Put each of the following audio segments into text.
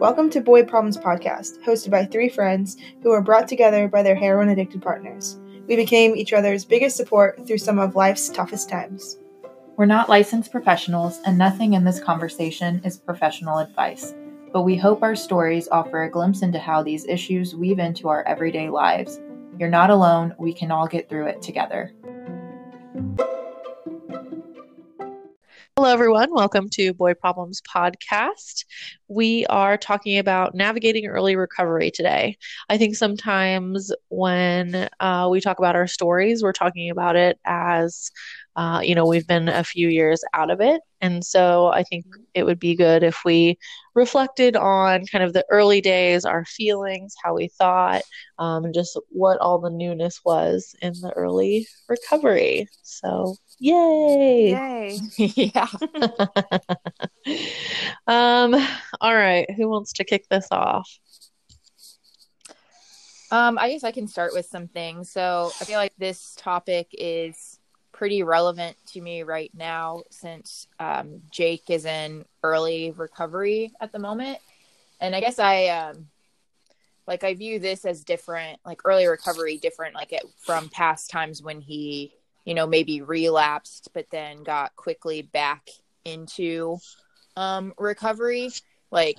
Welcome to Boy Problems Podcast, hosted by three friends who were brought together by their heroin addicted partners. We became each other's biggest support through some of life's toughest times. We're not licensed professionals, and nothing in this conversation is professional advice. But we hope our stories offer a glimpse into how these issues weave into our everyday lives. You're not alone, we can all get through it together. Hello, everyone. Welcome to Boy Problems Podcast. We are talking about navigating early recovery today. I think sometimes when uh, we talk about our stories, we're talking about it as, uh, you know, we've been a few years out of it. And so I think it would be good if we reflected on kind of the early days, our feelings, how we thought, um, and just what all the newness was in the early recovery. So Yay! Yay! yeah. um. All right. Who wants to kick this off? Um, I guess I can start with some things. So I feel like this topic is pretty relevant to me right now since um, Jake is in early recovery at the moment, and I guess I um, like I view this as different, like early recovery, different, like it from past times when he you know, maybe relapsed, but then got quickly back into um, recovery. Like,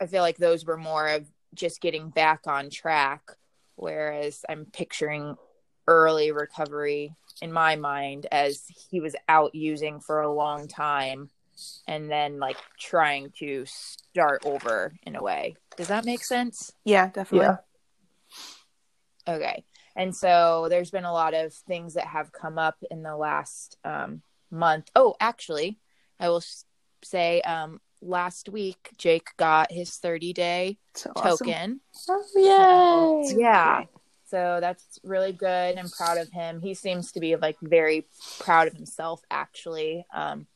I feel like those were more of just getting back on track, whereas I'm picturing early recovery in my mind as he was out using for a long time and then like trying to start over in a way. Does that make sense? Yeah, definitely. Yeah. Okay. And so there's been a lot of things that have come up in the last um, month. Oh, actually, I will say um, last week, Jake got his 30 day so token. Awesome. Oh, yay! yeah. So that's really good. I'm proud of him. He seems to be like very proud of himself, actually. Um,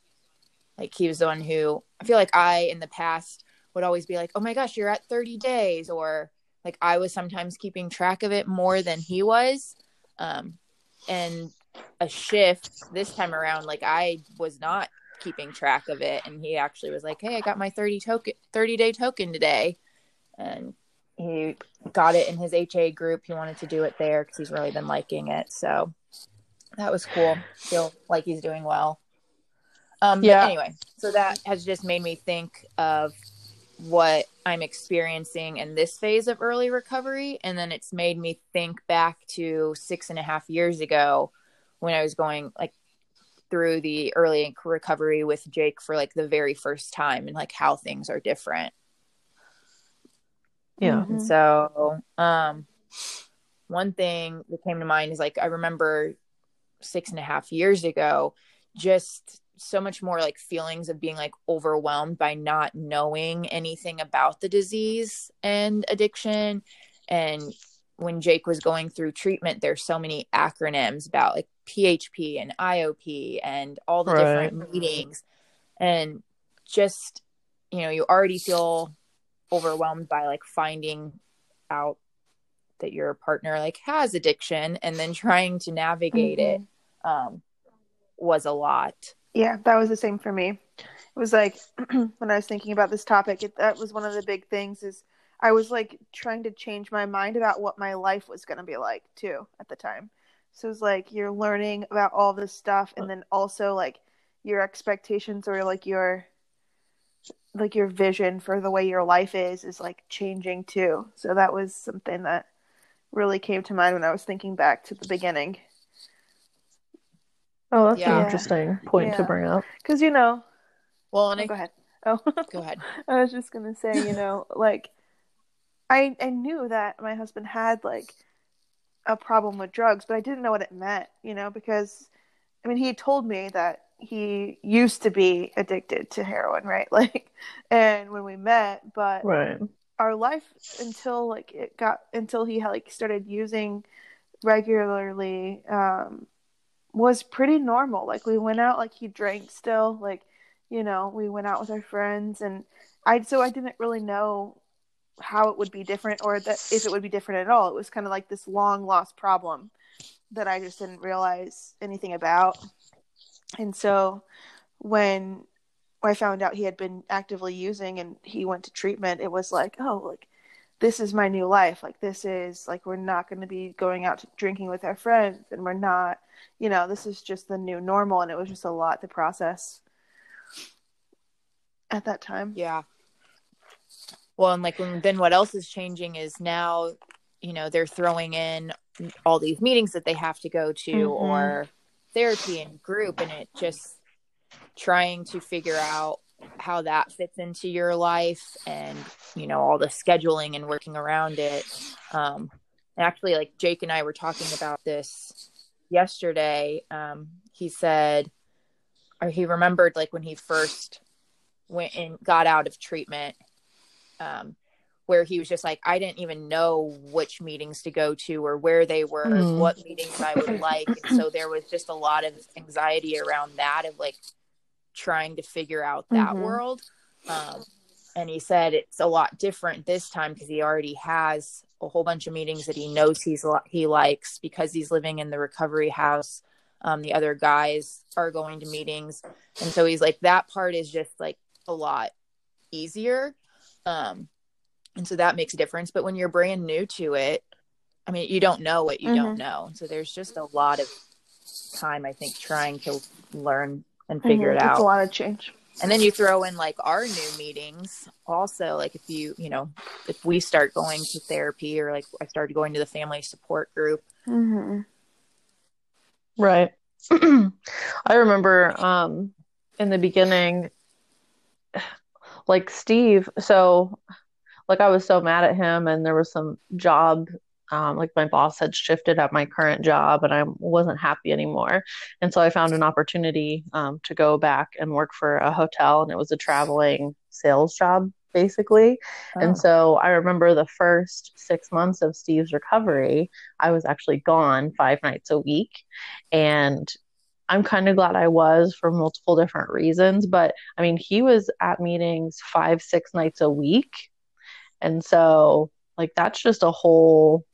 like he was the one who I feel like I, in the past, would always be like, oh my gosh, you're at 30 days, or like I was sometimes keeping track of it more than he was. Um, and a shift this time around, like I was not keeping track of it. And he actually was like, Hey, I got my 30 token, 30 day token today. And he got it in his HA group. He wanted to do it there because he's really been liking it. So that was cool. Feel like he's doing well. Um, yeah. anyway, so that has just made me think of what I'm experiencing in this phase of early recovery. And then it's made me think back to six and a half years ago when I was going like through the early recovery with Jake for like the very first time and like how things are different. Yeah. Mm-hmm. So, um, one thing that came to mind is like I remember six and a half years ago, just so much more like feelings of being like overwhelmed by not knowing anything about the disease and addiction and when Jake was going through treatment there's so many acronyms about like PHP and IOP and all the right. different meetings and just you know you already feel overwhelmed by like finding out that your partner like has addiction and then trying to navigate mm-hmm. it um was a lot yeah, that was the same for me. It was like when I was thinking about this topic, it, that was one of the big things is I was like trying to change my mind about what my life was going to be like too at the time. So it's like you're learning about all this stuff and then also like your expectations or like your like your vision for the way your life is is like changing too. So that was something that really came to mind when I was thinking back to the beginning. Oh, that's yeah. an interesting point yeah. to bring up. Because you know, well, and oh, I... go ahead. Oh, go ahead. I was just gonna say, you know, like I I knew that my husband had like a problem with drugs, but I didn't know what it meant, you know, because I mean, he told me that he used to be addicted to heroin, right? Like, and when we met, but right. our life until like it got until he like started using regularly um was pretty normal. Like we went out, like he drank still, like you know, we went out with our friends, and I so I didn't really know how it would be different or that if it would be different at all. It was kind of like this long lost problem that I just didn't realize anything about. And so when I found out he had been actively using and he went to treatment, it was like, oh, like this is my new life. Like this is like we're not going to be going out drinking with our friends and we're not, you know, this is just the new normal and it was just a lot to process at that time. Yeah. Well, and like then what else is changing is now, you know, they're throwing in all these meetings that they have to go to mm-hmm. or therapy and group and it just trying to figure out how that fits into your life and you know all the scheduling and working around it. Um actually like jake and i were talking about this yesterday. Um he said or he remembered like when he first went and got out of treatment um where he was just like i didn't even know which meetings to go to or where they were mm. what meetings i would like and so there was just a lot of anxiety around that of like trying to figure out that mm-hmm. world. Um, and he said it's a lot different this time because he already has a whole bunch of meetings that he knows he's he likes because he's living in the recovery house. Um, the other guys are going to meetings, and so he's like that part is just like a lot easier. Um, and so that makes a difference. But when you're brand new to it, I mean, you don't know what you mm-hmm. don't know. So there's just a lot of time, I think, trying to learn and figure mm-hmm. it out. It's a lot of change. And then you throw in like our new meetings also, like if you, you know, if we start going to therapy or like I started going to the family support group. Mm-hmm. Right. I remember um, in the beginning, like Steve, so like I was so mad at him and there was some job um, like my boss had shifted at my current job and I wasn't happy anymore. And so I found an opportunity um, to go back and work for a hotel, and it was a traveling sales job basically. Oh. And so I remember the first six months of Steve's recovery, I was actually gone five nights a week. And I'm kind of glad I was for multiple different reasons. But I mean, he was at meetings five, six nights a week. And so, like, that's just a whole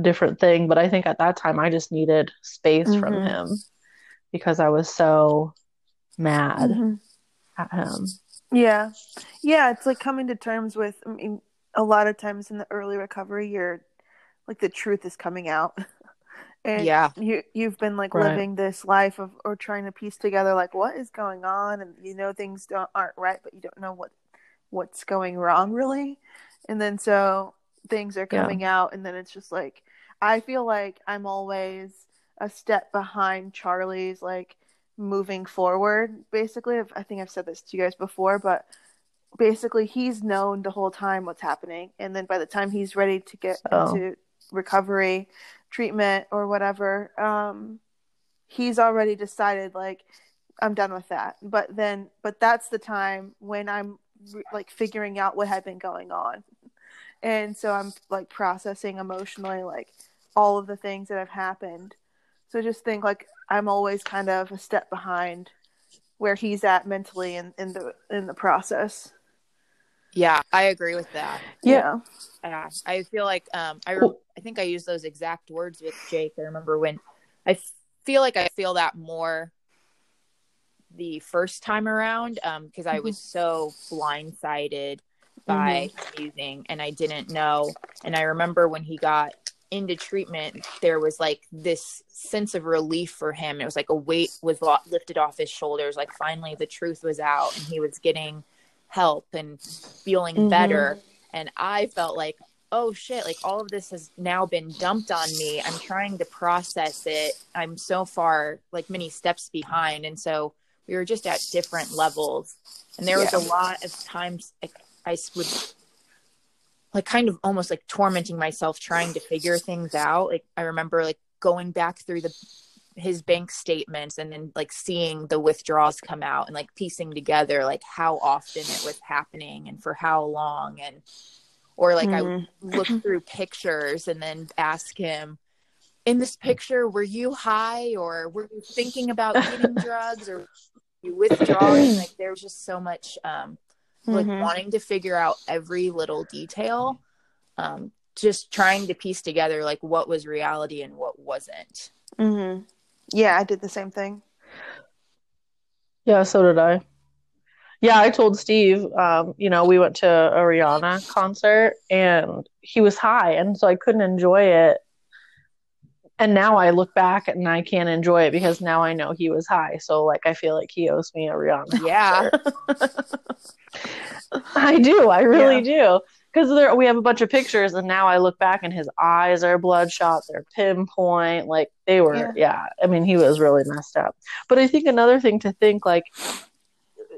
different thing. But I think at that time I just needed space mm-hmm. from him because I was so mad mm-hmm. at him. Yeah. Yeah. It's like coming to terms with, I mean, a lot of times in the early recovery, you're like the truth is coming out. and yeah you you've been like right. living this life of or trying to piece together like what is going on and you know things don't aren't right but you don't know what what's going wrong really and then so things are coming yeah. out and then it's just like I feel like I'm always a step behind Charlie's like moving forward basically I think I've said this to you guys before but basically he's known the whole time what's happening and then by the time he's ready to get oh. into recovery treatment or whatever um he's already decided like I'm done with that but then but that's the time when I'm like figuring out what had been going on. And so i'm like processing emotionally like all of the things that have happened. So just think like i'm always kind of a step behind where he's at mentally in, in the in the process. Yeah i agree with that. Yeah. Yeah i feel like um i re- i think i use those exact words with jake. I remember when i feel like i feel that more the first time around um because i was mm-hmm. so blindsided by mm-hmm. using and I didn't know. And I remember when he got into treatment, there was like this sense of relief for him. It was like a weight was lifted off his shoulders. Like finally the truth was out and he was getting help and feeling mm-hmm. better. And I felt like, oh shit, like all of this has now been dumped on me. I'm trying to process it. I'm so far, like many steps behind. And so we were just at different levels. And there yeah. was a lot of times like, I would like kind of almost like tormenting myself trying to figure things out. Like I remember like going back through the his bank statements and then like seeing the withdrawals come out and like piecing together like how often it was happening and for how long and or like mm-hmm. I look through pictures and then ask him in this picture were you high or were you thinking about eating drugs or you withdrawing like there's just so much um like mm-hmm. wanting to figure out every little detail um just trying to piece together like what was reality and what wasn't mm-hmm. yeah i did the same thing Yeah, so did I. Yeah, I told Steve, um, you know, we went to a Rihanna concert and he was high, and so I couldn't enjoy it. And now I look back and I can't enjoy it because now I know he was high. So, like, I feel like he owes me a Rihanna. Yeah. I do. I really do. Because there we have a bunch of pictures, and now I look back and his eyes are bloodshot. They're pinpoint. Like they were. Yeah. Yeah. I mean, he was really messed up. But I think another thing to think, like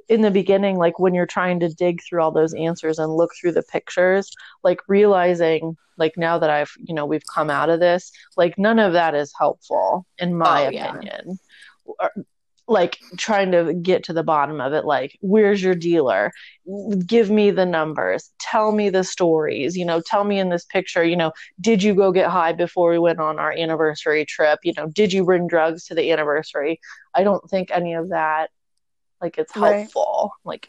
in the beginning, like when you're trying to dig through all those answers and look through the pictures, like realizing, like now that I've, you know, we've come out of this, like none of that is helpful in my Oh, opinion. Or- Like trying to get to the bottom of it, like, where's your dealer? Give me the numbers. Tell me the stories. You know, tell me in this picture, you know, did you go get high before we went on our anniversary trip? You know, did you bring drugs to the anniversary? I don't think any of that, like, it's Right. helpful. Like,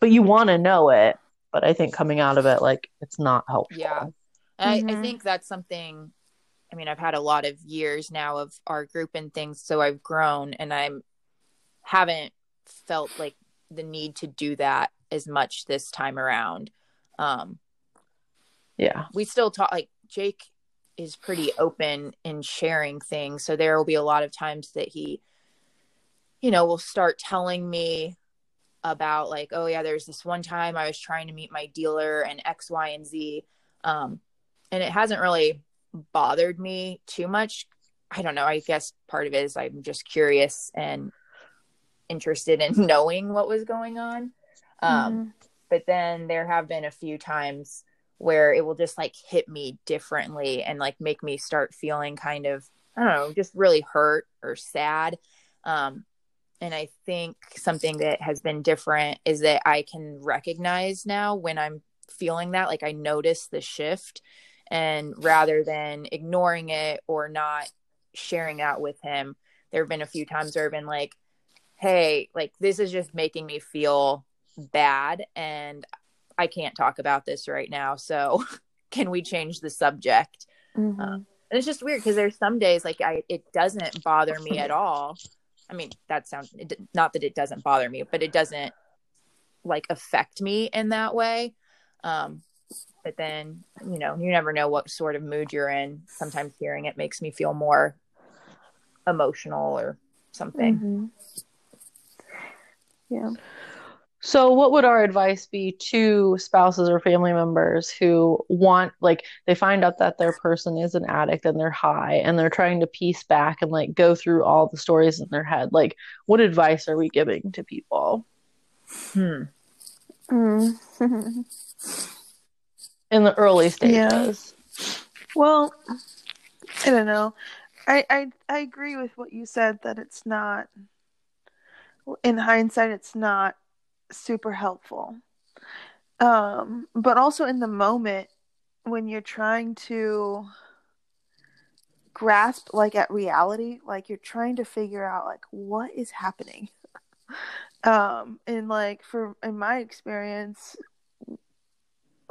but you want to know it. But I think coming out of it, like, it's not helpful. Yeah. And I, I Mhm. think that's something I mean, I've had a lot of years now of our group and things, so I've grown and I'm haven't felt like the need to do that as much this time around. Um Yeah. we still talk like Jake is pretty open in sharing things, so there will be a lot of times that he you know, will start telling me about like, oh yeah, there's this one time I was trying to meet my dealer and X, Y, and Z. Um, and it hasn't really bothered me too much. I don't know. I guess part of it is I'm just curious and interested in knowing what was going on. Um, Mhm. but then there have been a few times where it will just like hit me differently and like make me start feeling kind of I don't know, just really hurt or sad. Um, and I think something that has been different is that I can recognize now when I'm feeling that, like I notice the shift, and rather than ignoring it or not sharing that with him, there have been a few times where I've been like, hey, like this is just making me feel bad, and I can't talk about this right now. So, can we change the subject? Mhm. And it's just weird because there's some days like I it doesn't bother me at all. I mean, that sounds not that it doesn't bother me, but it doesn't like affect me in that way. Um, but then you know, you never know what sort of mood you're in. Sometimes hearing it makes me feel more emotional or something. Mhm. Yeah. So, what would our advice be to spouses or family members who want, like, they find out that their person is an addict and they're high and they're trying to piece back and, like, go through all the stories in their head? Like, what advice are we giving to people Hmm. Mm. in the early Yeah. stages? well, I don't know. I, I I agree with what you said that it's not. In hindsight, it's not super helpful. Um, but also in the moment when you're trying to grasp like at reality, like you're trying to figure out like what is happening. um, and like for in my experience,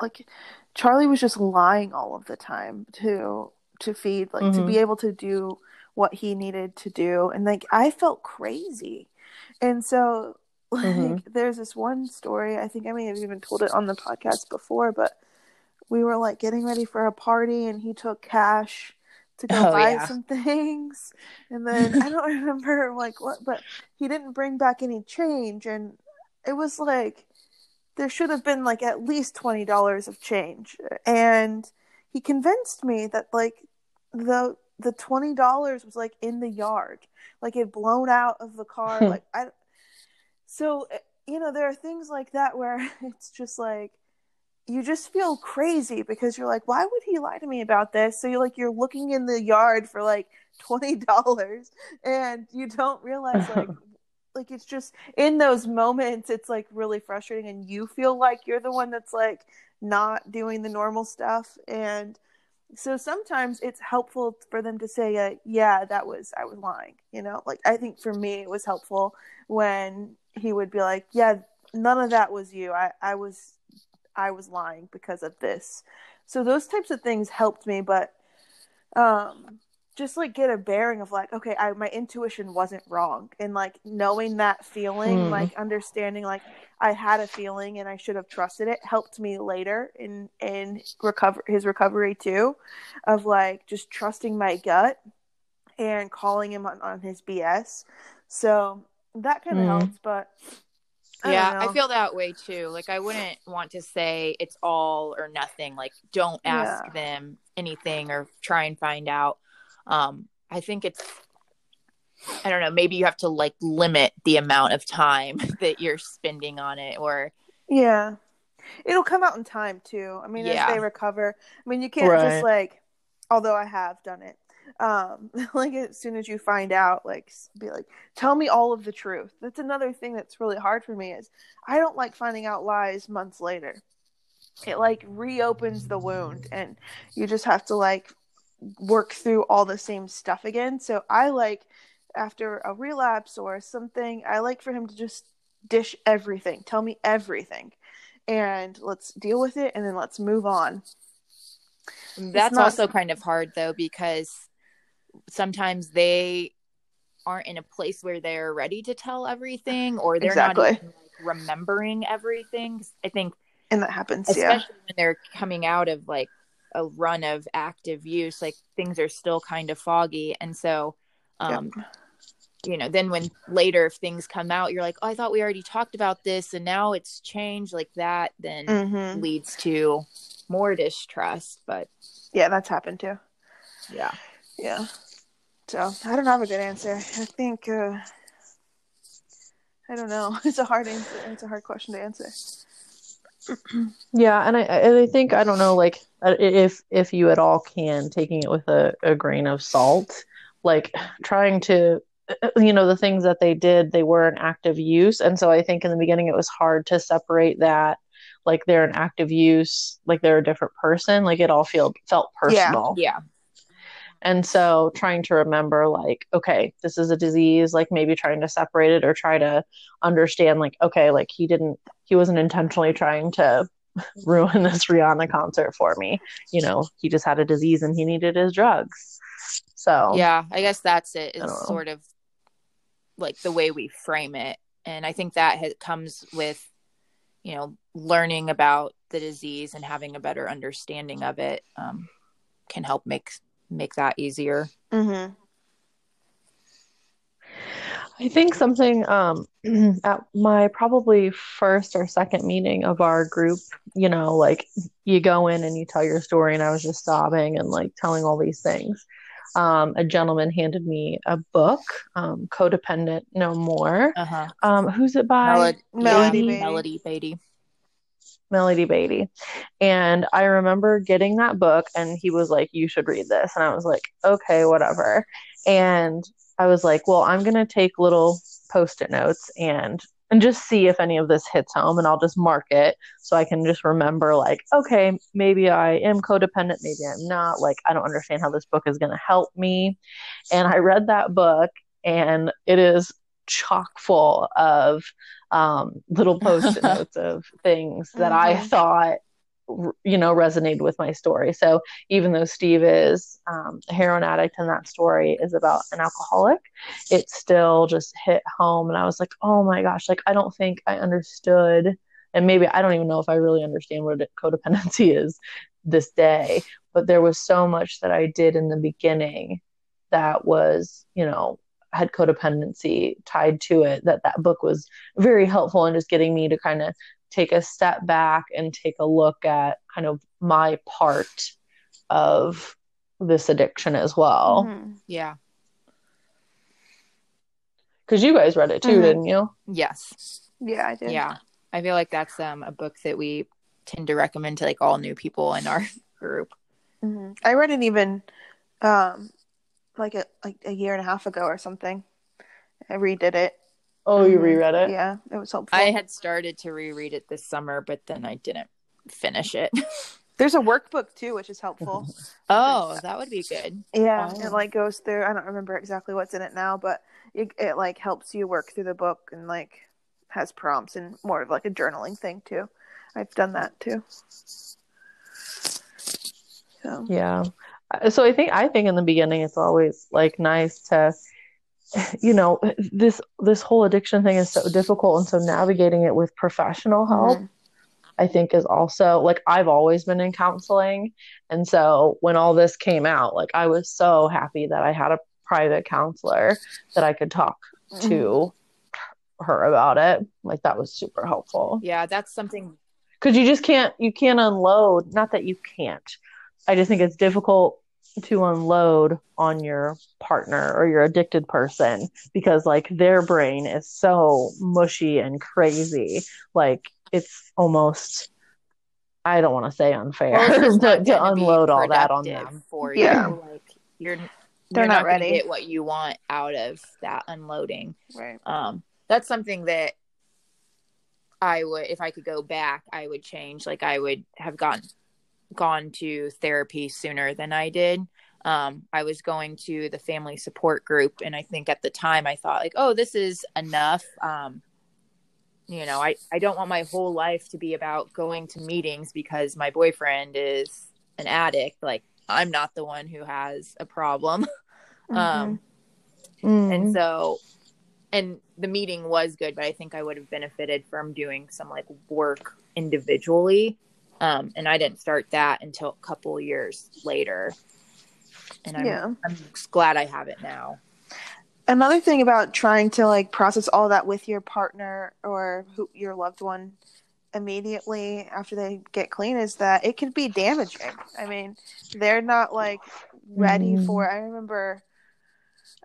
like Charlie was just lying all of the time to to feed, like to Mhm. be able to do what he needed to do, and like I felt crazy, and so like Mhm. there's this one story I think I may have even told it on the podcast before, but we were like getting ready for a party, and he took cash to go Oh, buy yeah. some things, and then I don't remember like what, but he didn't bring back any change, and it was like there should have been like at least twenty dollars of change, and he convinced me that like the the twenty dollars was like in the yard, like it blown out of the car, like I. So eh, you know there are things like that where it's just like you just feel crazy because you're like, why would he lie to me about this? So you're like you're looking in the yard for like twenty dollars, and you don't realize like like it's just in those moments it's like really frustrating and you feel like you're the one that's like not doing the normal stuff and so sometimes it's helpful for them to say uh, yeah that was i was lying you know like i think for me it was helpful when he would be like yeah none of that was you. I i was i was lying because of this. So those types of things helped me but um just like get a bearing of like okay I my intuition wasn't wrong. And like knowing that feeling Hmm. like understanding like I had a feeling and I should have trusted it helped me later in in recover his recovery too of like just trusting my gut and calling him on, on his BS so that kind of Mm. helps but I yeah, I feel that way too. Like I wouldn't want to say it's all or nothing. Like don't ask Yeah. them anything or try and find out. Um, I think it's I don't know, maybe you have to like limit the amount of time that you're spending on it or Yeah. It'll come out in time too. I mean, Yeah. as they recover. I mean, you can't Right. just like, although I have done it. Um, like as soon as you find out, like, be like, tell me all of the truth. That's another thing that's really hard for me is I don't like finding out lies months later. It like reopens the wound, and you just have to like work through all the same stuff again. So I like after a relapse or something, I like for him to just dish everything, tell me everything, and let's deal with it, and then let's move on. That's not- also kind of hard though because sometimes they aren't in a place where they're ready to tell everything or they're Exactly. not even, like, remembering everything. I think And that happens, especially yeah. when they're coming out of like a run of active use, like things are still kind of foggy and so um you know, then when later if things come out you're like, "Oh, I thought we already talked about this and now it's changed like that," then hmm leads to more distrust, but Yeah, that's happened too. yeah. Yeah. So I don't have a good answer. I think uh, I don't know. It's a hard answer. It's a hard question to answer. Yeah, and I and I think I don't know like uh, if if you at all can taking it with a, a grain of salt, like trying to uh, you know the things that they did they were in active use and so I think in the beginning it was hard to separate that like they're an active use like they're a different person like it all felt felt Yeah. personal Yeah. And so trying to remember, like, okay, this is a disease, like maybe trying to separate it or try to understand, like, okay, like he didn't, he wasn't intentionally trying to ruin this Rihanna concert for me. You know, he just had a disease and he needed his drugs. So, Yeah, I guess that's it. I Is don't know. sort of like the way we frame it, and I think that ha- comes with you know learning about the disease and having a better understanding of it um, can help make make that easier. Mm-hmm. I think something um at my probably first or second meeting of our group, you know, like you go in and you tell your story and I was just sobbing and like telling all these things. Um, a gentleman handed me a book, um, Codependent No More. Uh huh. Um, who's it by? Melody, Melody Beattie. Beattie. Melody Beattie. Melody Beattie. And I remember getting that book and he was like, You should read this. And I was like, Okay, whatever. And I was like, Well, I'm gonna take little post-it notes and and just see if any of this hits home and I'll just mark it so I can just remember like, okay, maybe I am codependent, maybe I'm not. Like I don't understand how this book is gonna help me. And I read that book and it is chock full of um, little post-it notes of things that I Mhm. thought, you know, resonated with my story. So even though Steve is um, a heroin addict and that story is about an alcoholic, it still just hit home. And I was like, oh my gosh, like I don't think I understood. And maybe I don't even know if I really understand what codependency is this day, but there was so much that I did in the beginning that was, you know, had codependency tied to it that that book was very helpful in just getting me to kind of take a step back and take a look at kind of my part of this addiction as well Mhm. Yeah. because you guys read it too Mhm. didn't you Yes. Yeah, I did. Yeah. I feel like that's um a book that we tend to recommend to like all new people in our group. hmm I read it even um like a like a year and a half ago or something. I redid it. oh you Mhm. reread it Yeah, it was helpful. I had started to reread it this summer, but then I didn't finish it. There's a workbook too, which is helpful. oh, that would be good. Yeah, Oh. it like goes through. I don't remember exactly what's in it now, but it it like helps you work through the book and like has prompts and more of like a journaling thing too. I've done that too. So yeah so I think I think in the beginning it's always like nice to you know this this whole addiction thing is so difficult and so navigating it with professional help mm-hmm. I think is also like I've always been in counseling and so when all this came out like I was so happy that I had a private counselor that I could talk mm-hmm. to her about it like that was super helpful yeah that's something because you just can't you can't unload not that you can't I just think it's difficult to unload on your partner or your addicted person because like their brain is so mushy and crazy. Like it's almost i don't want to say unfair well, but to unload all that on them. for you. Yeah. like you're they're you're not, not ready. get what you want out of that unloading. Right. Um that's something that i would if i could go back i would change. Like i would have gotten gone to therapy sooner than I did. Um, I was going to the family support group, and I think at the time I thought like, oh, this is enough. Um, you know, I I don't want my whole life to be about going to meetings because my boyfriend is an addict. Like I'm not the one who has a problem. Mm-hmm. Um, mm. and so, and the meeting was good, but I think I would have benefited from doing some like work individually um, and I didn't start that until a couple years later. And I'm, yeah. I'm glad I have it now. Another thing about trying to like process all that with your partner or who, your loved one immediately after they get clean is that it can be damaging. I mean, they're not like ready mm. for. I remember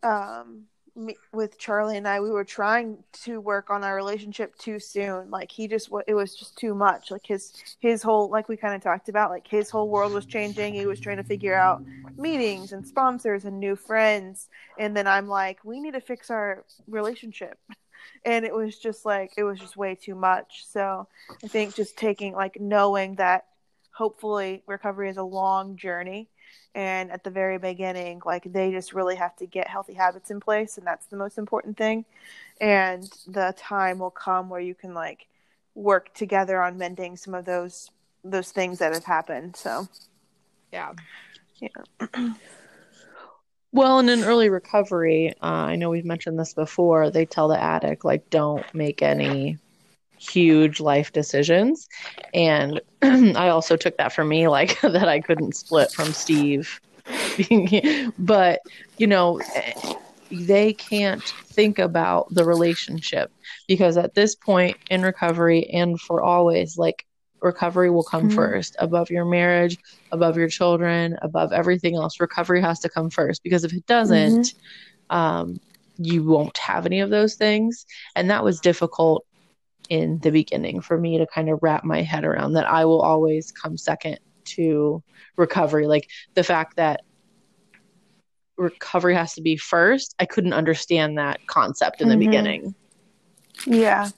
um me, with Charlie and I, we were trying to work on our relationship too soon. Like he just, it was just too much. Like his, his whole, like we kind of talked about, like his whole world was changing. He was trying to figure out meetings and sponsors and new friends. And then I'm like, we need to fix our relationship. And it was just like, it was just way too much. So I think just taking, like, knowing that hopefully recovery is a long journey and at the very beginning like they just really have to get healthy habits in place and that's the most important thing. And the time will come where you can like work together on mending some of those those things that have happened so. Yeah. Yeah. Well in an early recovery uh, i know we've mentioned this before they tell the addict like don't make any huge life decisions. And I also took that for me, like that I couldn't split from Steve. but, you know, they can't think about the relationship because at this point in recovery and for always, like recovery will come mm-hmm. first above your marriage, above your children, above everything else. Recovery has to come first because if it doesn't, mm-hmm. um, you won't have any of those things. And that was difficult in the beginning for me to kind of wrap my head around that I will always come second to recovery. Like the fact that recovery has to be first, I couldn't understand that concept in the mm-hmm. beginning. Yeah.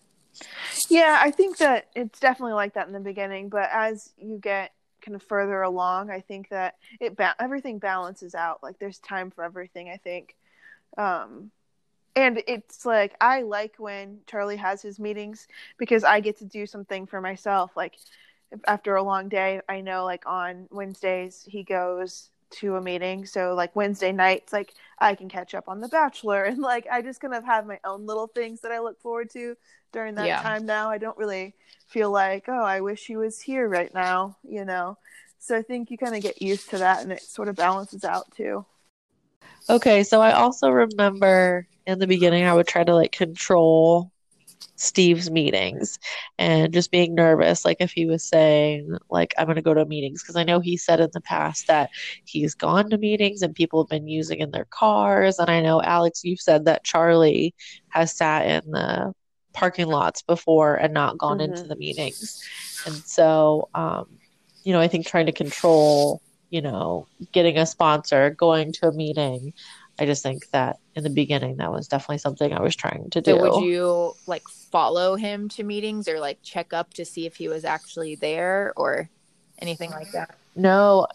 Yeah, I think that it's definitely like that in the beginning, but as you get kind of further along, I think that it ba- everything balances out. Like there's time for everything, I think. Um and it's like I like when Charlie has his meetings because I get to do something for myself. Like after a long day, I know like on Wednesdays he goes to a meeting. So like Wednesday nights, like I can catch up on The Bachelor, and like I just kind of have my own little things that I look forward to during that yeah. time. Now I don't really feel like oh I wish he was here right now, you know. So I think you kind of get used to that, and it sort of balances out too. Okay, so I also remember in the beginning, I would try to like control Steve's meetings and just being nervous. Like if he was saying, like, I'm going to go to meetings, because I know he said in the past that he's gone to meetings and people have been using in their cars. And I know, Alex, you've said that Charlie has sat in the parking lots before and not gone mm-hmm. into the meetings. And so, um, you know, I think trying to control, you know, getting a sponsor, going to a meeting, I just think that in the beginning that was definitely something I was trying to do. So would you like follow him to meetings or like check up to see if he was actually there or anything like that? No.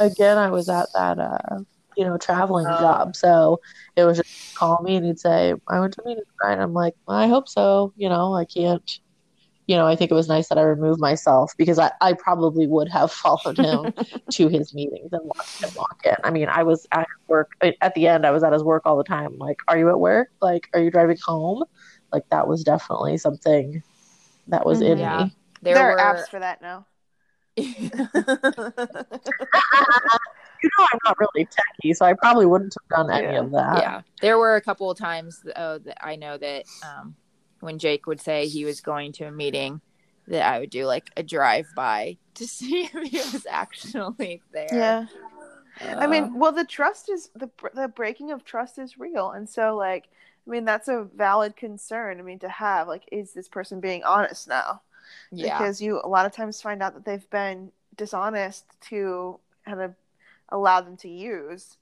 Again, I was at that uh you know, traveling oh. job. So it was just call me and he'd say, I went to meeting tonight. I'm like, well, I hope so. You know, I can't you know, I think it was nice that I removed myself because I, I probably would have followed him to his meetings and watched him walk in. I mean, I was at work at the end, I was at his work all the time. Like, are you at work? Like, are you driving home? Like, that was definitely something that was in Yeah. me. There, There, are were apps for that now. You know, I'm not really techie, so I probably wouldn't have done any Yeah. of that. yeah there were a couple of times uh, that i know that um, when jake would say he was going to a meeting that i would do like a drive by to see if he was actually there yeah. I Uh, mean, well, the trust is the the breaking of trust is real, and so like, I mean, that's a valid concern. I mean, to have like, is this person being honest now? yeah Because you a lot of times find out that they've been dishonest to kind of allow them to use.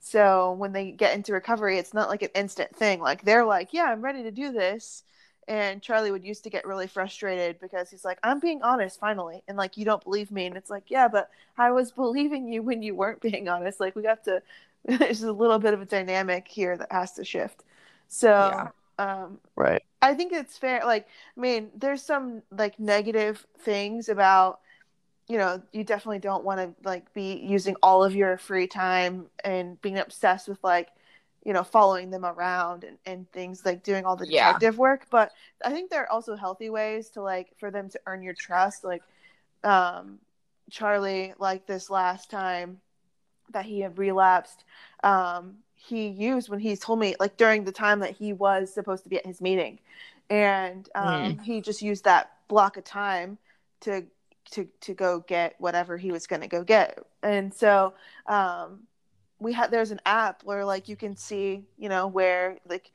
So when they get into recovery, it's not like an instant thing. Like they're like, "Yeah, I'm ready to do this." And Charlie would used to get really frustrated because he's like, "I'm being honest finally." And like, "You don't believe me." And it's like, "Yeah, but I was believing you when you weren't being honest." Like we got to there's a little bit of a dynamic here that has to shift. So, Yeah. um Right. I think it's fair. Like, I mean, there's some like negative things about, you know, you definitely don't want to like be using all of your free time and being obsessed with like, you know, following them around and, and things like doing all the Yeah. detective work. But I think there are also healthy ways to like for them to earn your trust. Like, um, Charlie, like this last time that he had relapsed, um, he used when he told me like during the time that he was supposed to be at his meeting and um, he just used that block of time to to to go get whatever he was going to go get and so um, we had there's an app where like you can see you know where like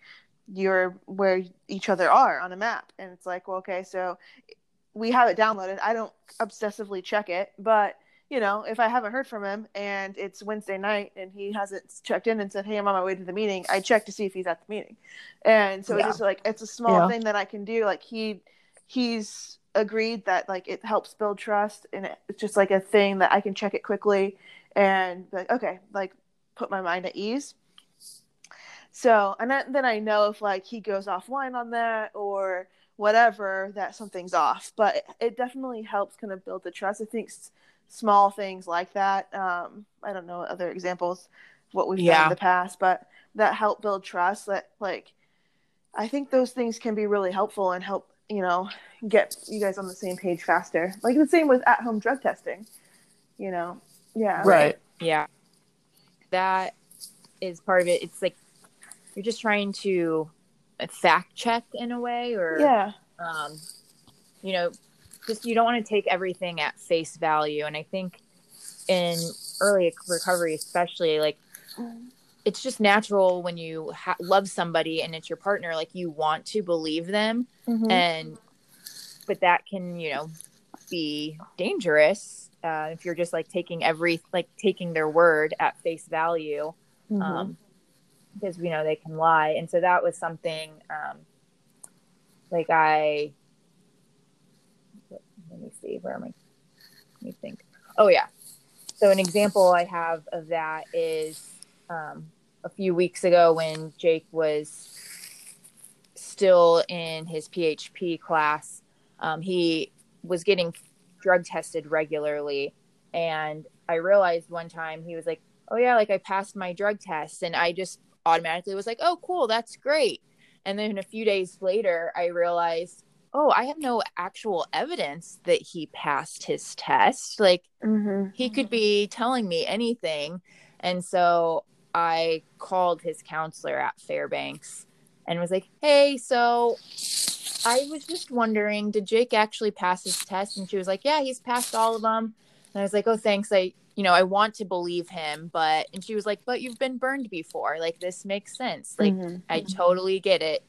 you're where each other are on a map and it's like well okay so we have it downloaded i don't obsessively check it but you know, if I haven't heard from him and it's Wednesday night and he hasn't checked in and said, "Hey, I'm on my way to the meeting," I check to see if he's at the meeting. And so Yeah. it's just like it's a small Yeah. thing that I can do. Like he he's agreed that like it helps build trust and it's just like a thing that I can check it quickly and be like, okay, like put my mind at ease. So, and then then I know if like he goes offline on that or whatever, that something's off. But it, it definitely helps kind of build the trust. I think s- small things like that. Um, I don't know other examples what we've done in the past, but that help build trust. That like, I think those things can be really helpful and help you know get you guys on the same page faster. Like the same with at home drug testing. You know, yeah, Right. yeah that is part of it it's like you're just trying to fact check in a way or yeah, um, you know, just you don't want to take everything at face value. And I think in early recovery, especially, like it's just natural when you ha- love somebody and it's your partner, like you want to believe them, Mhm. and but that can, you know, be dangerous uh, if you're just like taking every like taking their word at face value Mhm. um, because you know they can lie, and so that was something um, like I. Let me see. Where am I? Let me think. Oh yeah. So an example I have of that is um, a few weeks ago when Jake was still in his PHP class. Um, he was getting drug tested regularly, and I realized one time he was like, oh yeah like i passed my drug test. And i just automatically was like oh cool that's great. And then a few days later i realized oh i have no actual evidence that he passed his test. Like Mhm. he could be telling me anything. And so i called his counselor at fairbanks and was like hey so i was just wondering did jake actually pass his test and she was like yeah he's passed all of them and i was like oh thanks i you know i want to believe him but and she was like but you've been burned before like this makes sense like Mhm. I totally get it.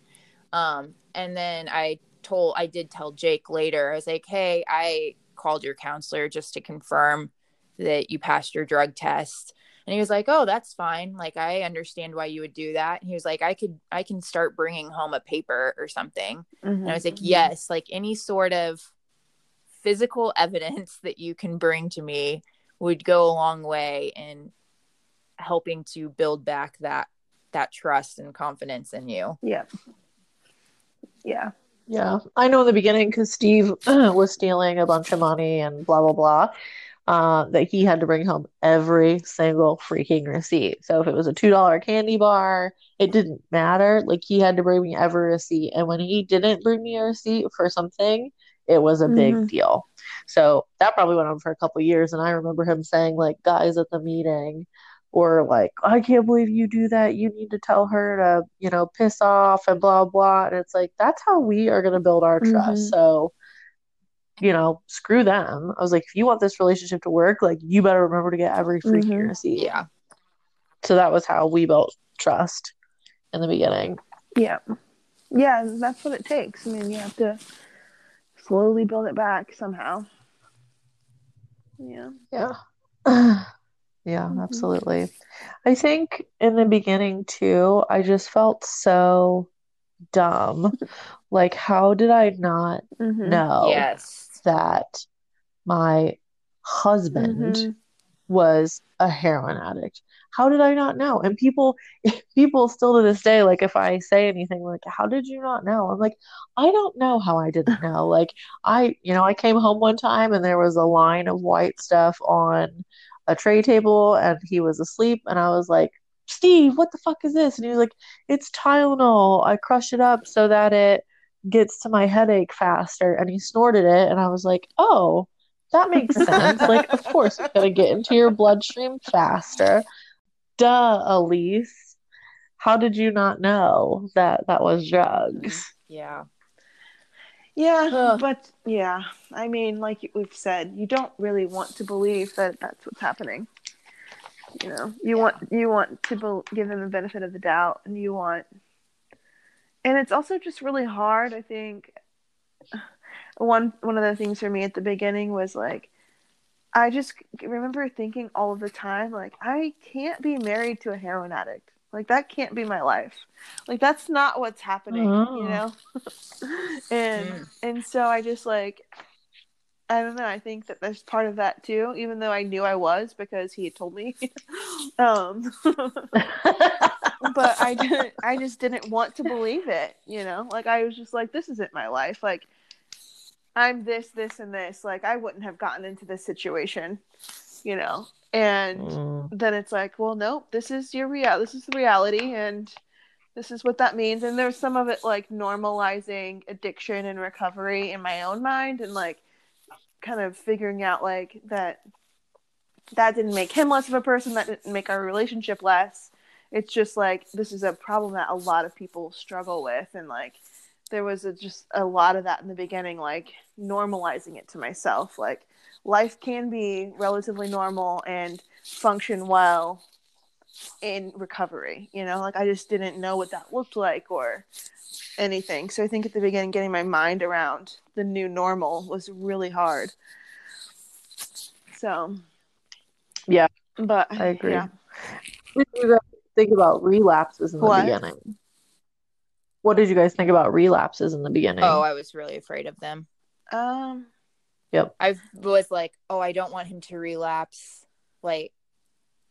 Um, and then I told, I did tell Jake later, I was like, hey, I called your counselor just to confirm that you passed your drug test. And he was like, oh, that's fine. Like, I understand why you would do that. And he was like, I could, I can start bringing home a paper or something. And I was like, mm-hmm. yes, like any sort of physical evidence that you can bring to me would go a long way in helping to build back that that trust and confidence in you. Yeah. Yeah. Yeah, I know in the beginning because Steve was stealing a bunch of money and blah blah blah. Uh, that he had to bring home every single freaking receipt. So if it was a two dollar candy bar, it didn't matter. Like he had to bring me every receipt, and when he didn't bring me a receipt for something, it was a big Mhm. deal. So that probably went on for a couple years, and I remember him saying like, "Guys at the meeting." Or like, I can't believe you do that. You need to tell her to, you know, piss off and blah blah. And it's like that's how we are gonna build our trust. Mhm. So, you know, screw them. I was like, if you want this relationship to work, like you better remember to get every freaking Mhm. receipt. Yeah. So that was how we built trust in the beginning. Yeah. Yeah, that's what it takes. I mean, you have to slowly build it back somehow. Yeah. Yeah. Yeah, Mhm. absolutely. I think in the beginning too, I just felt so dumb. Like, how did I not Mm-hmm. know Yes. That my husband Mhm. was a heroin addict? How did I not know? And people, people still to this day, like if I say anything like, "How did you not know?" I'm like, I don't know how I didn't know. Like I, you know, I came home one time and there was a line of white stuff on a tray table and he was asleep and I was like, Steve, what the fuck is this? And he was like, it's Tylenol. I crush it up so that it gets to my headache faster. And he snorted it and I was like, oh, that makes sense. Like, of course, it's gonna get into your bloodstream faster. Duh, Elise. How did you not know that that was drugs? Yeah. Yeah, Ugh. but yeah, I mean, like we've said, you don't really want to believe that that's what's happening. You know, you want you want to bel give them the benefit of the doubt, and you want, and it's also just really hard. I think one one of the things for me at the beginning was like, I just remember thinking all of the time, like, I can't be married to a heroin addict. Like that can't be my life. Like that's not what's happening, Oh. you know. and Mm. and so I just like I don't know, I think that there's part of that too, even though I knew I was because he had told me. um but I didn't I just didn't want to believe it, you know? Like I was just like this isn't my life. Like I'm this this and this. Like I wouldn't have gotten into this situation, you know. And Mm. then it's like, well, nope, this is your real this is the reality and this is what that means. And there's some of it like normalizing addiction and recovery in my own mind and like kind of figuring out like that that didn't make him less of a person, that didn't make our relationship less. It's just like this is a problem that a lot of people struggle with and like there was a, just a lot of that in the beginning like normalizing it to myself. Like life can be relatively normal and function well in recovery you know? Like i just didn't know what that looked like or anything. So i think at the beginning getting my mind around the new normal was really hard. So Yeah, but I agree. yeah What did you guys think about relapses in the What? beginning? What did you guys think about relapses in the beginning? Oh, I was really afraid of them. um yep. I was like, oh, I don't want him to relapse. Like,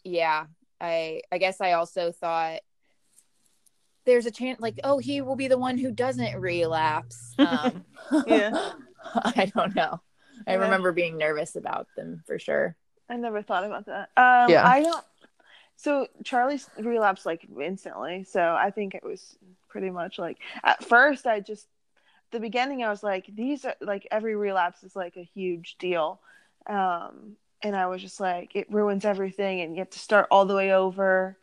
yeah, I I guess I also thought there's a chance, like, oh, he will be the one who doesn't relapse. Um, Yeah. I don't know. I Yeah. remember being nervous about them for sure. I never thought about that. Um, Yeah. I don't. So Charlie's relapsed like instantly. So I think it was pretty much like at first I just the beginning I was like these are like every relapse is like a huge deal, um, and I was just like it ruins everything and you have to start all the way over,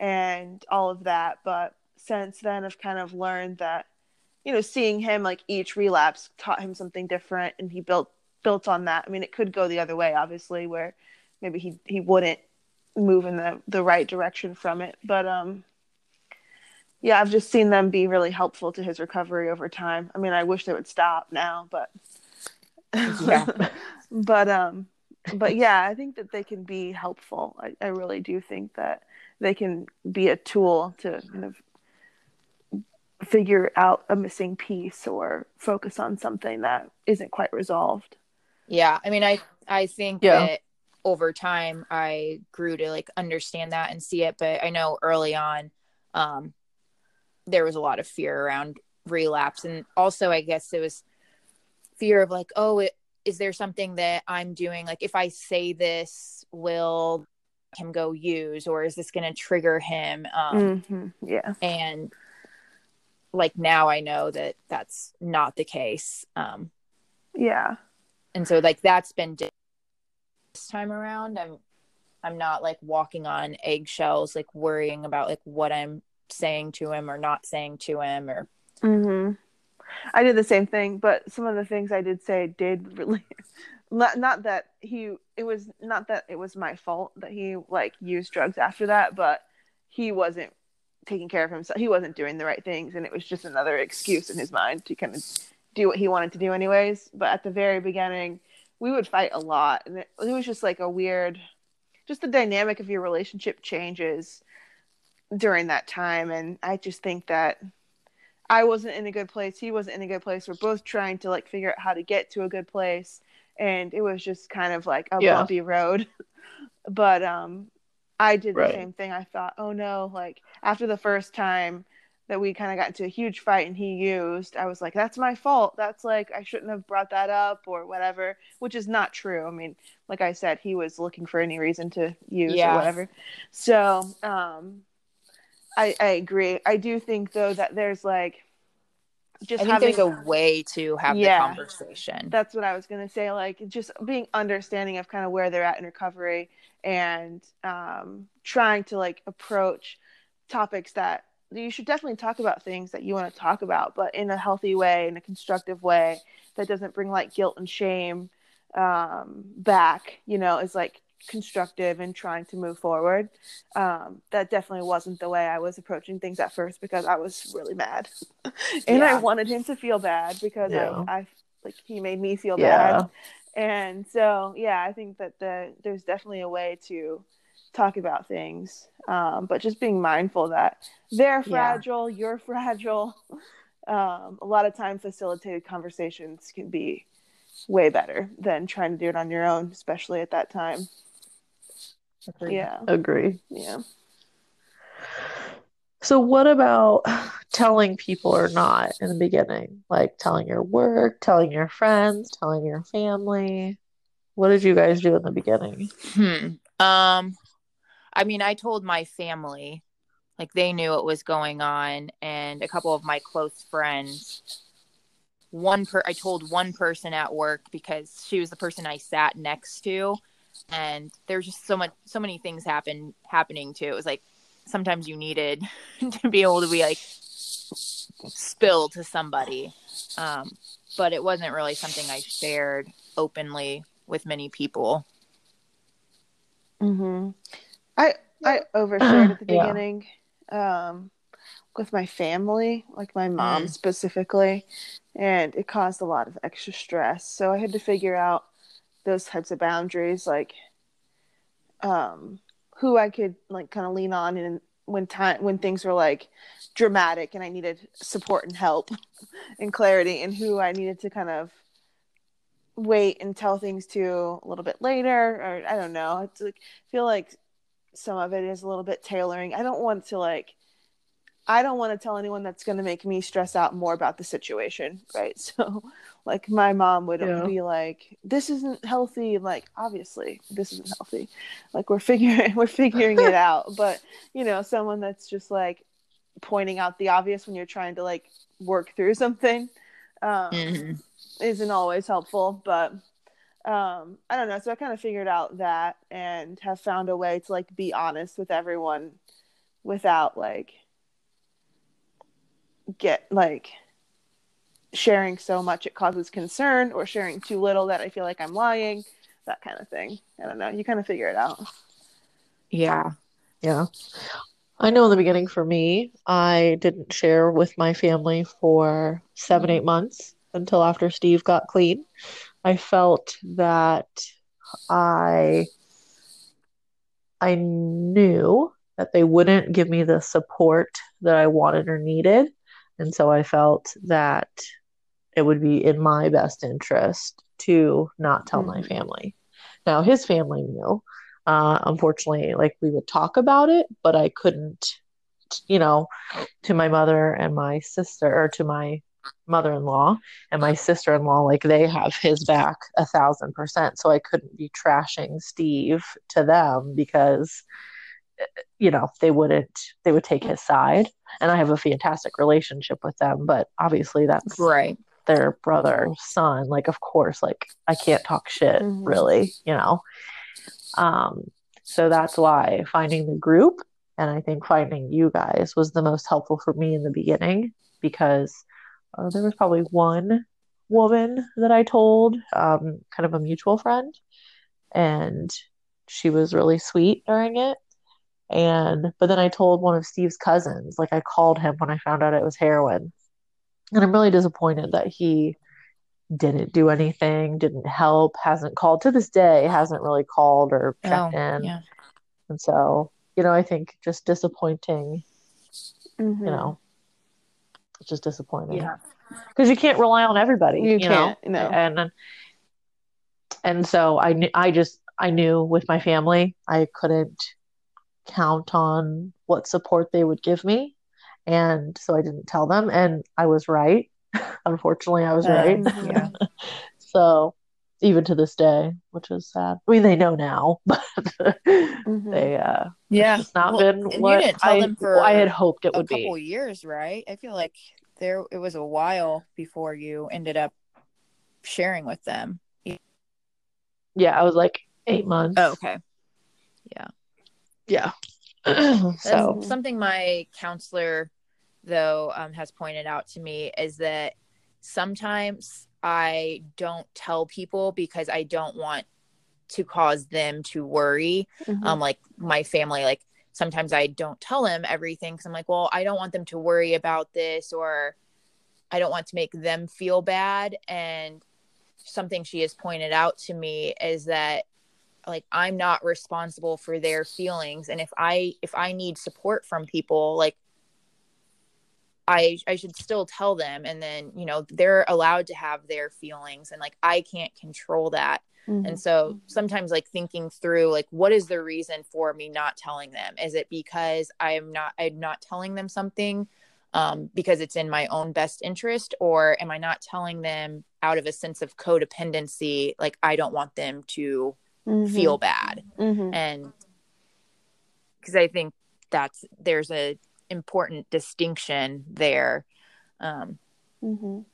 and all of that. But since then I've kind of learned that you know seeing him like each relapse taught him something different and he built built on that. I mean, it could go the other way, obviously, where maybe he he wouldn't move in the the right direction from it. But um, yeah, I've just seen them be really helpful to his recovery over time. I mean, I wish they would stop now, but Yeah. but um, but yeah, I think that they can be helpful. I, I really do think that they can be a tool to kind of figure out a missing piece or focus on something that isn't quite resolved. Yeah, I mean, I I think Yeah. that over time I grew to like understand that and see it, but I know early on, um, there was a lot of fear around relapse. And also, I guess it was fear of like, oh, it, is there something that I'm doing? Like, if I say this, will him go use, or is this going to trigger him? Um, hmm Yeah. and like now I know that that's not the case. Um, Yeah. and so like that's been di- this time around. I'm I'm not like walking on eggshells, like worrying about like what I'm saying to him or not saying to him or hmm I did the same thing, but some of the things I did say did really not that he it was not that it was my fault that he like used drugs after that, but he wasn't taking care of himself. He wasn't doing the right things and it was just another excuse in his mind to kind of do what he wanted to do anyways. But at the very beginning, we would fight a lot and it, it was just like a weird just the dynamic of your relationship changes during that time and I just think that I wasn't in a good place. He wasn't in a good place. We're both trying to like figure out how to get to a good place, and it was just kind of like a Yeah. bumpy road. but um, I did the Right. same thing. I thought, oh no, like after the first time that we kind of got into a huge fight and he used, I was like, that's my fault. That's like I shouldn't have brought that up or whatever, which is not true. I mean, like I said, he was looking for any reason to use Yeah. or whatever. So, um, I, I agree. I do think though that there's like just I having there's a way to have Yeah. the conversation. that's what I was gonna say. Like just being understanding of kind of where they're at in recovery and um, trying to like approach topics that you should definitely talk about things that you want to talk about, but in a healthy way, in a constructive way that doesn't bring like guilt and shame um, back. You know, is like constructive and trying to move forward. Um, that definitely wasn't the way I was approaching things at first because I was really mad, and I wanted him to feel bad because Yeah. I, I like he made me feel Yeah. bad, and so yeah, I think that the there's definitely a way to talk about things, um, but just being mindful that they're Yeah. fragile, you're fragile. Um, a lot of time facilitated conversations can be way better than trying to do it on your own, especially at that time. Yeah, Agree. yeah. So, what about telling people or not in the beginning? Like telling your work, telling your friends, telling your family? What did you guys do in the beginning? Hmm. Um, I mean, I told my family, like they knew what was going on, and a couple of my close friends. One per, I told one person at work because she was the person I sat next to, and there's just so much, so many things happen happening too. It was like sometimes you needed to be able to be like spill to somebody, um, but it wasn't really something I shared openly with many people. hmm I I overshared at the Yeah. beginning, um, with my family, like my mom Mm. specifically, and it caused a lot of extra stress. So I had to figure out those types of boundaries, like um, who I could like kind of lean on and when time when things were like dramatic and I needed support and help and clarity, and who I needed to kind of wait and tell things to a little bit later, or I don't know. It's like I feel like some of it is a little bit tailoring. I don't want to like I don't want to tell anyone that's going to make me stress out more about the situation, right? So like my mom would Yeah. be like this isn't healthy like obviously this isn't healthy. Like we're figuring we're figuring it out, but you know, someone that's just like pointing out the obvious when you're trying to like work through something um Mhm. isn't always helpful, but um, I don't know. So I kind of figured out that and have found a way to like be honest with everyone without like get like sharing so much it causes concern or sharing too little that I feel like I'm lying, that kind of thing. I don't know. You kind of figure it out. Yeah. Yeah. I know in the beginning for me, I didn't share with my family for seven, eight months until after Steve got clean. I felt that I I knew that they wouldn't give me the support that I wanted or needed. And so I felt that it would be in my best interest to not tell my Mhm. family. Now, his family knew. Uh, unfortunately, like we would talk about it, but I couldn't you know, to my mother and my sister, or to my mother-in-law and my sister-in-law like they have his back a thousand percent so i couldn't be trashing steve to them because you know they wouldn't they would take his side and i have a fantastic relationship with them but obviously that's Right. their brother son like of course like i can't talk shit Mhm. really you know um so that's why finding the group and i think finding you guys was the most helpful for me in the beginning because uh, there was probably one woman that i told um kind of a mutual friend and she was really sweet during it and but then i told one of steve's cousins like i called him when i found out it was heroin and I'm really disappointed that he didn't do anything, didn't help, hasn't called to this day, hasn't really called or checked Oh, in. yeah. And so, you know, I think just disappointing, Mhm. you know, it's just disappointing. Yeah. Because you can't rely on everybody, You you, can't, no. And and so I knew I just I knew with my family I couldn't count on what support they would give me. And so I didn't tell them and I was right. Unfortunately, I was Uh, right. Yeah. So even to this day, which is sad. I mean, they know now, but Mhm. they uh, Yeah. it's not Well, been what I for I had hoped it would be. a couple be. years, right? I feel like there it was a while before you ended up sharing with them. Yeah, I was like eight months. Oh, okay. yeah. Yeah. so something my counselor though um, has pointed out to me is that sometimes I don't tell people because I don't want to cause them to worry. Mhm. Um, like my family, like sometimes I don't tell them everything because I'm like, well, I don't want them to worry about this or I don't want to make them feel bad. And something she has pointed out to me is that like I'm not responsible for their feelings. And if I if I need support from people, like I I should still tell them and then, you know, they're allowed to have their feelings and like I can't control that. Mhm. And so sometimes like thinking through like what is the reason for me not telling them? Is it because I'm not I'm not telling them something um, because it's in my own best interest, or am I not telling them out of a sense of codependency? Like I don't want them to Mhm. feel bad, Mhm. and because I think that's there's a important distinction there um, Mhm.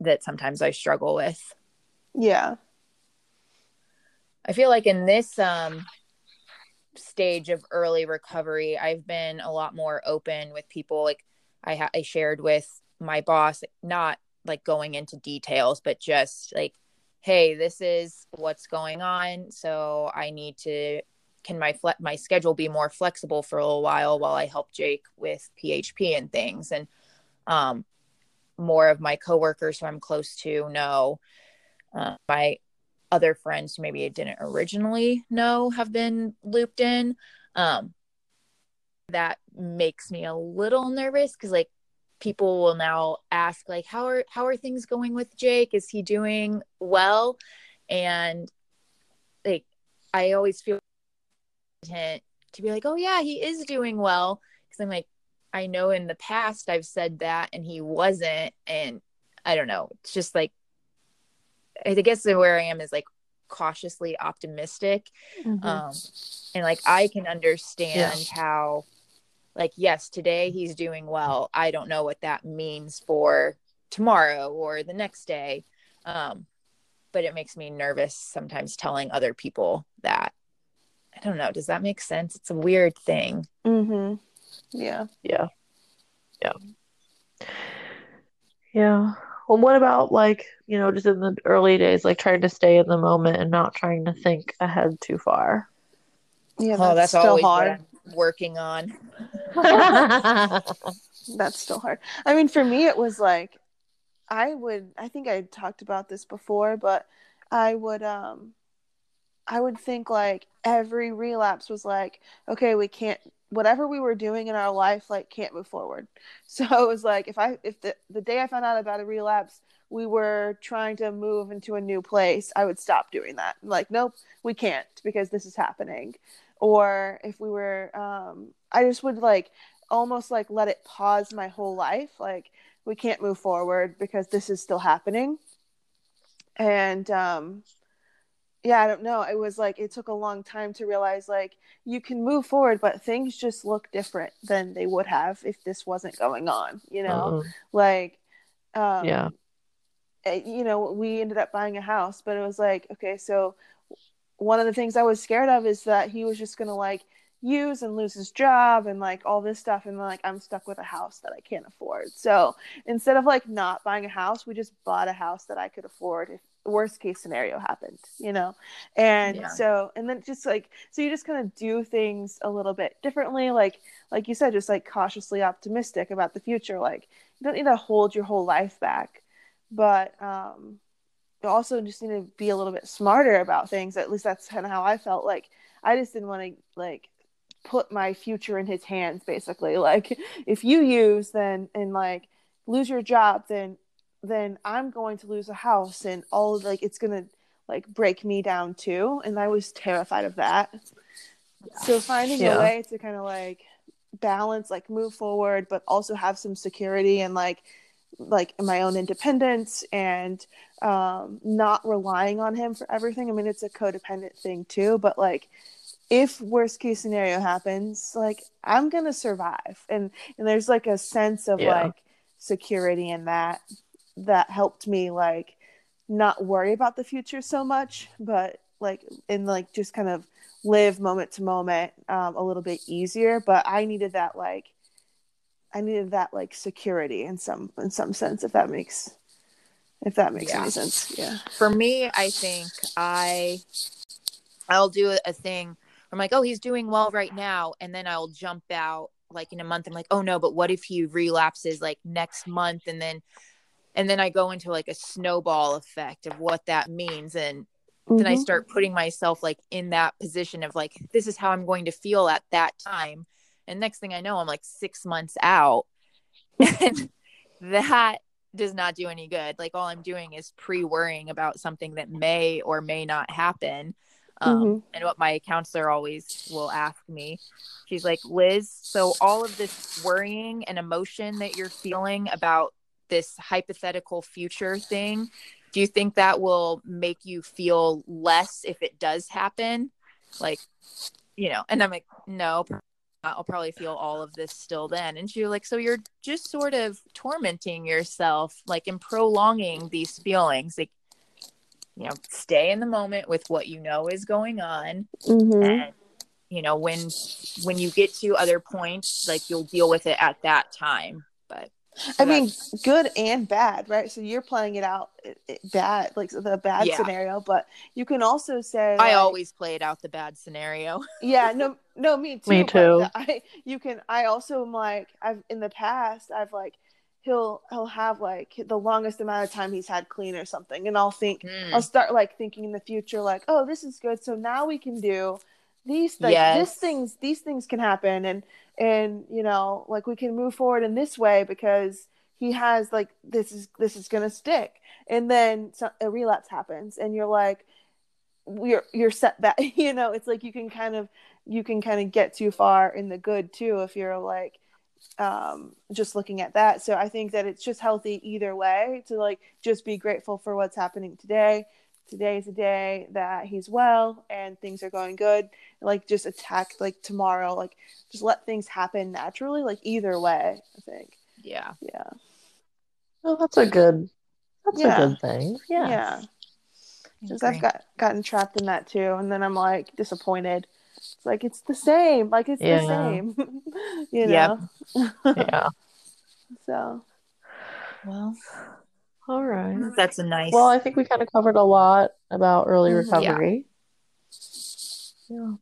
that sometimes I struggle with. Yeah. I feel like in this um stage of early recovery, I've been a lot more open with people. Like I ha- I shared with my boss, not like going into details, but just like, hey, this is what's going on. So I need to can my fle- my schedule be more flexible for a little while while I help Jake with PHP and things and um more of my coworkers who I'm close to know uh, my other friends who maybe I didn't originally know have been looped in. Um, that makes me a little nervous because like people will now ask like how are how are things going with Jake? Is he doing well? And like I always feel to be like, oh yeah, he is doing well. Because I'm like, I know in the past I've said that and he wasn't, and I don't know. It's just like I guess where I am is like cautiously optimistic. Mhm. Um, and like I can understand how, like, yes, today he's doing well. I don't know what that means for tomorrow or the next day. Um, but it makes me nervous sometimes telling other people that. I don't know. Does that make sense? It's a weird thing. Mhm. Yeah. yeah. Yeah. Yeah. Well, what about like, you know, just in the early days, like trying to stay in the moment and not trying to think ahead too far? Yeah. oh, that's still hard. what I'm working on. that's still hard. I mean, for me, it was like, I would, I think I talked about this before, but I would, um, I would think like every relapse was like, okay, we can't, whatever we were doing in our life, like, can't move forward. So it was like, if I, if the, the day I found out about a relapse, we were trying to move into a new place, I would stop doing that. Like, nope, we can't because this is happening. Or if we were, um, I just would like, almost like let it pause my whole life. Like we can't move forward because this is still happening. And um yeah, I don't know. It was like it took a long time to realize like you can move forward, but things just look different than they would have if this wasn't going on. You know, Uh-uh. like um, Yeah. you know, we ended up buying a house, but it was like okay, so one of the things I was scared of is that he was just gonna like use and lose his job and like all this stuff, and like I'm stuck with a house that I can't afford. So instead of like not buying a house, we just bought a house that I could afford if worst case scenario happened, you know? And Yeah. so, and then just like, so you just kind of do things a little bit differently. Like, like you said, just like cautiously optimistic about the future. Like you don't need to hold your whole life back, but, um, you also just need to be a little bit smarter about things. At least that's kind of how I felt. Like I just didn't want to like put my future in his hands basically. Like if you use then and like lose your job then then i'm going to lose a house and all of like it's gonna like break me down too. And i was terrified of that. So finding Yeah. a way to kind of like balance like move forward but also have some security and like like my own independence and um not relying on him for everything. I mean it's a codependent thing too but like if worst case scenario happens like i'm gonna survive and and there's like a sense of Yeah. like security in that that helped me like not worry about the future so much but like and like just kind of live moment to moment um, a little bit easier but i needed that like i needed that like security in some in some sense if that makes if that makes Yeah. any sense yeah for me, I think I I'll do a thing. I'm like, oh, he's doing well right now, and then I'll jump out like in a month. I'm like, oh no, but what if he relapses like next month, and then and then I go into like a snowball effect of what that means, and then I Mhm. start putting myself like in that position of like, this is how I'm going to feel at that time, and next thing I know, I'm like six months out, and that does not do any good. Like all I'm doing is pre-worrying about something that may or may not happen. Um, Mhm. And what my counselor always will ask me, she's like, Liz, so all of this worrying and emotion that you're feeling about this hypothetical future thing, do you think that will make you feel less if it does happen? Like, you know, and I'm like, no, I'll probably feel all of this still then. And she was like, so you're just sort of tormenting yourself, like, and prolonging these feelings. Like, you know, stay in the moment with what you know is going on. Mhm. And, you know, when when you get to other points, like you'll deal with it at that time. But I mean, good and bad, right? So you're playing it out it, it- bad, like the bad Yeah. scenario, but you can also say, I like- always played out the bad scenario. yeah, no, no, me too. Me too. I, you can. I also am like, I've in the past, I've like, he'll he'll have like the longest amount of time he's had clean or something, and I'll think, Hmm. I'll start like thinking in the future, like, oh, this is good. So now we can do these like Yes. this things these things can happen and and you know like we can move forward in this way because he has like this is this is gonna stick and then so, a relapse happens and you're like you're you're set back you know it's like you can kind of you can kind of get too far in the good too if you're like um just looking at that so i think that it's just healthy either way to like just be grateful for what's happening today today's a day that he's well and things are going good like just attack like tomorrow like just let things happen naturally like either way i think yeah. yeah Well, that's a good. That's Yeah. a good thing. Yeah. yeah because i've got gotten trapped in that too and then i'm like disappointed it's like it's the same like it's the same you know Yeah. so Well, All right. that's a nice. Well, I think we kind of covered a lot about early Mhm. Yeah. recovery. Yeah.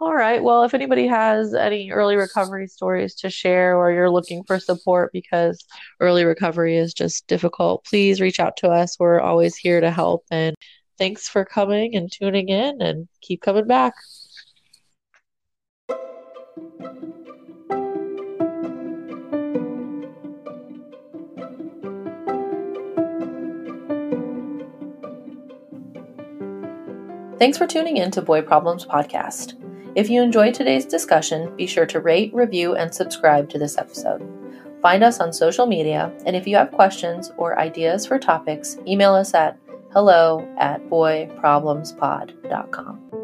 All right. Well, if anybody has any early recovery stories to share or you're looking for support because early recovery is just difficult, please reach out to us. We're always here to help. And thanks for coming and tuning in and keep coming back. Thanks for tuning in to Boy Problems Podcast. If you enjoyed today's discussion, be sure to rate, review, and subscribe to this episode. Find us on social media, and if you have questions or ideas for topics, email us at hello at boyproblemspod.com.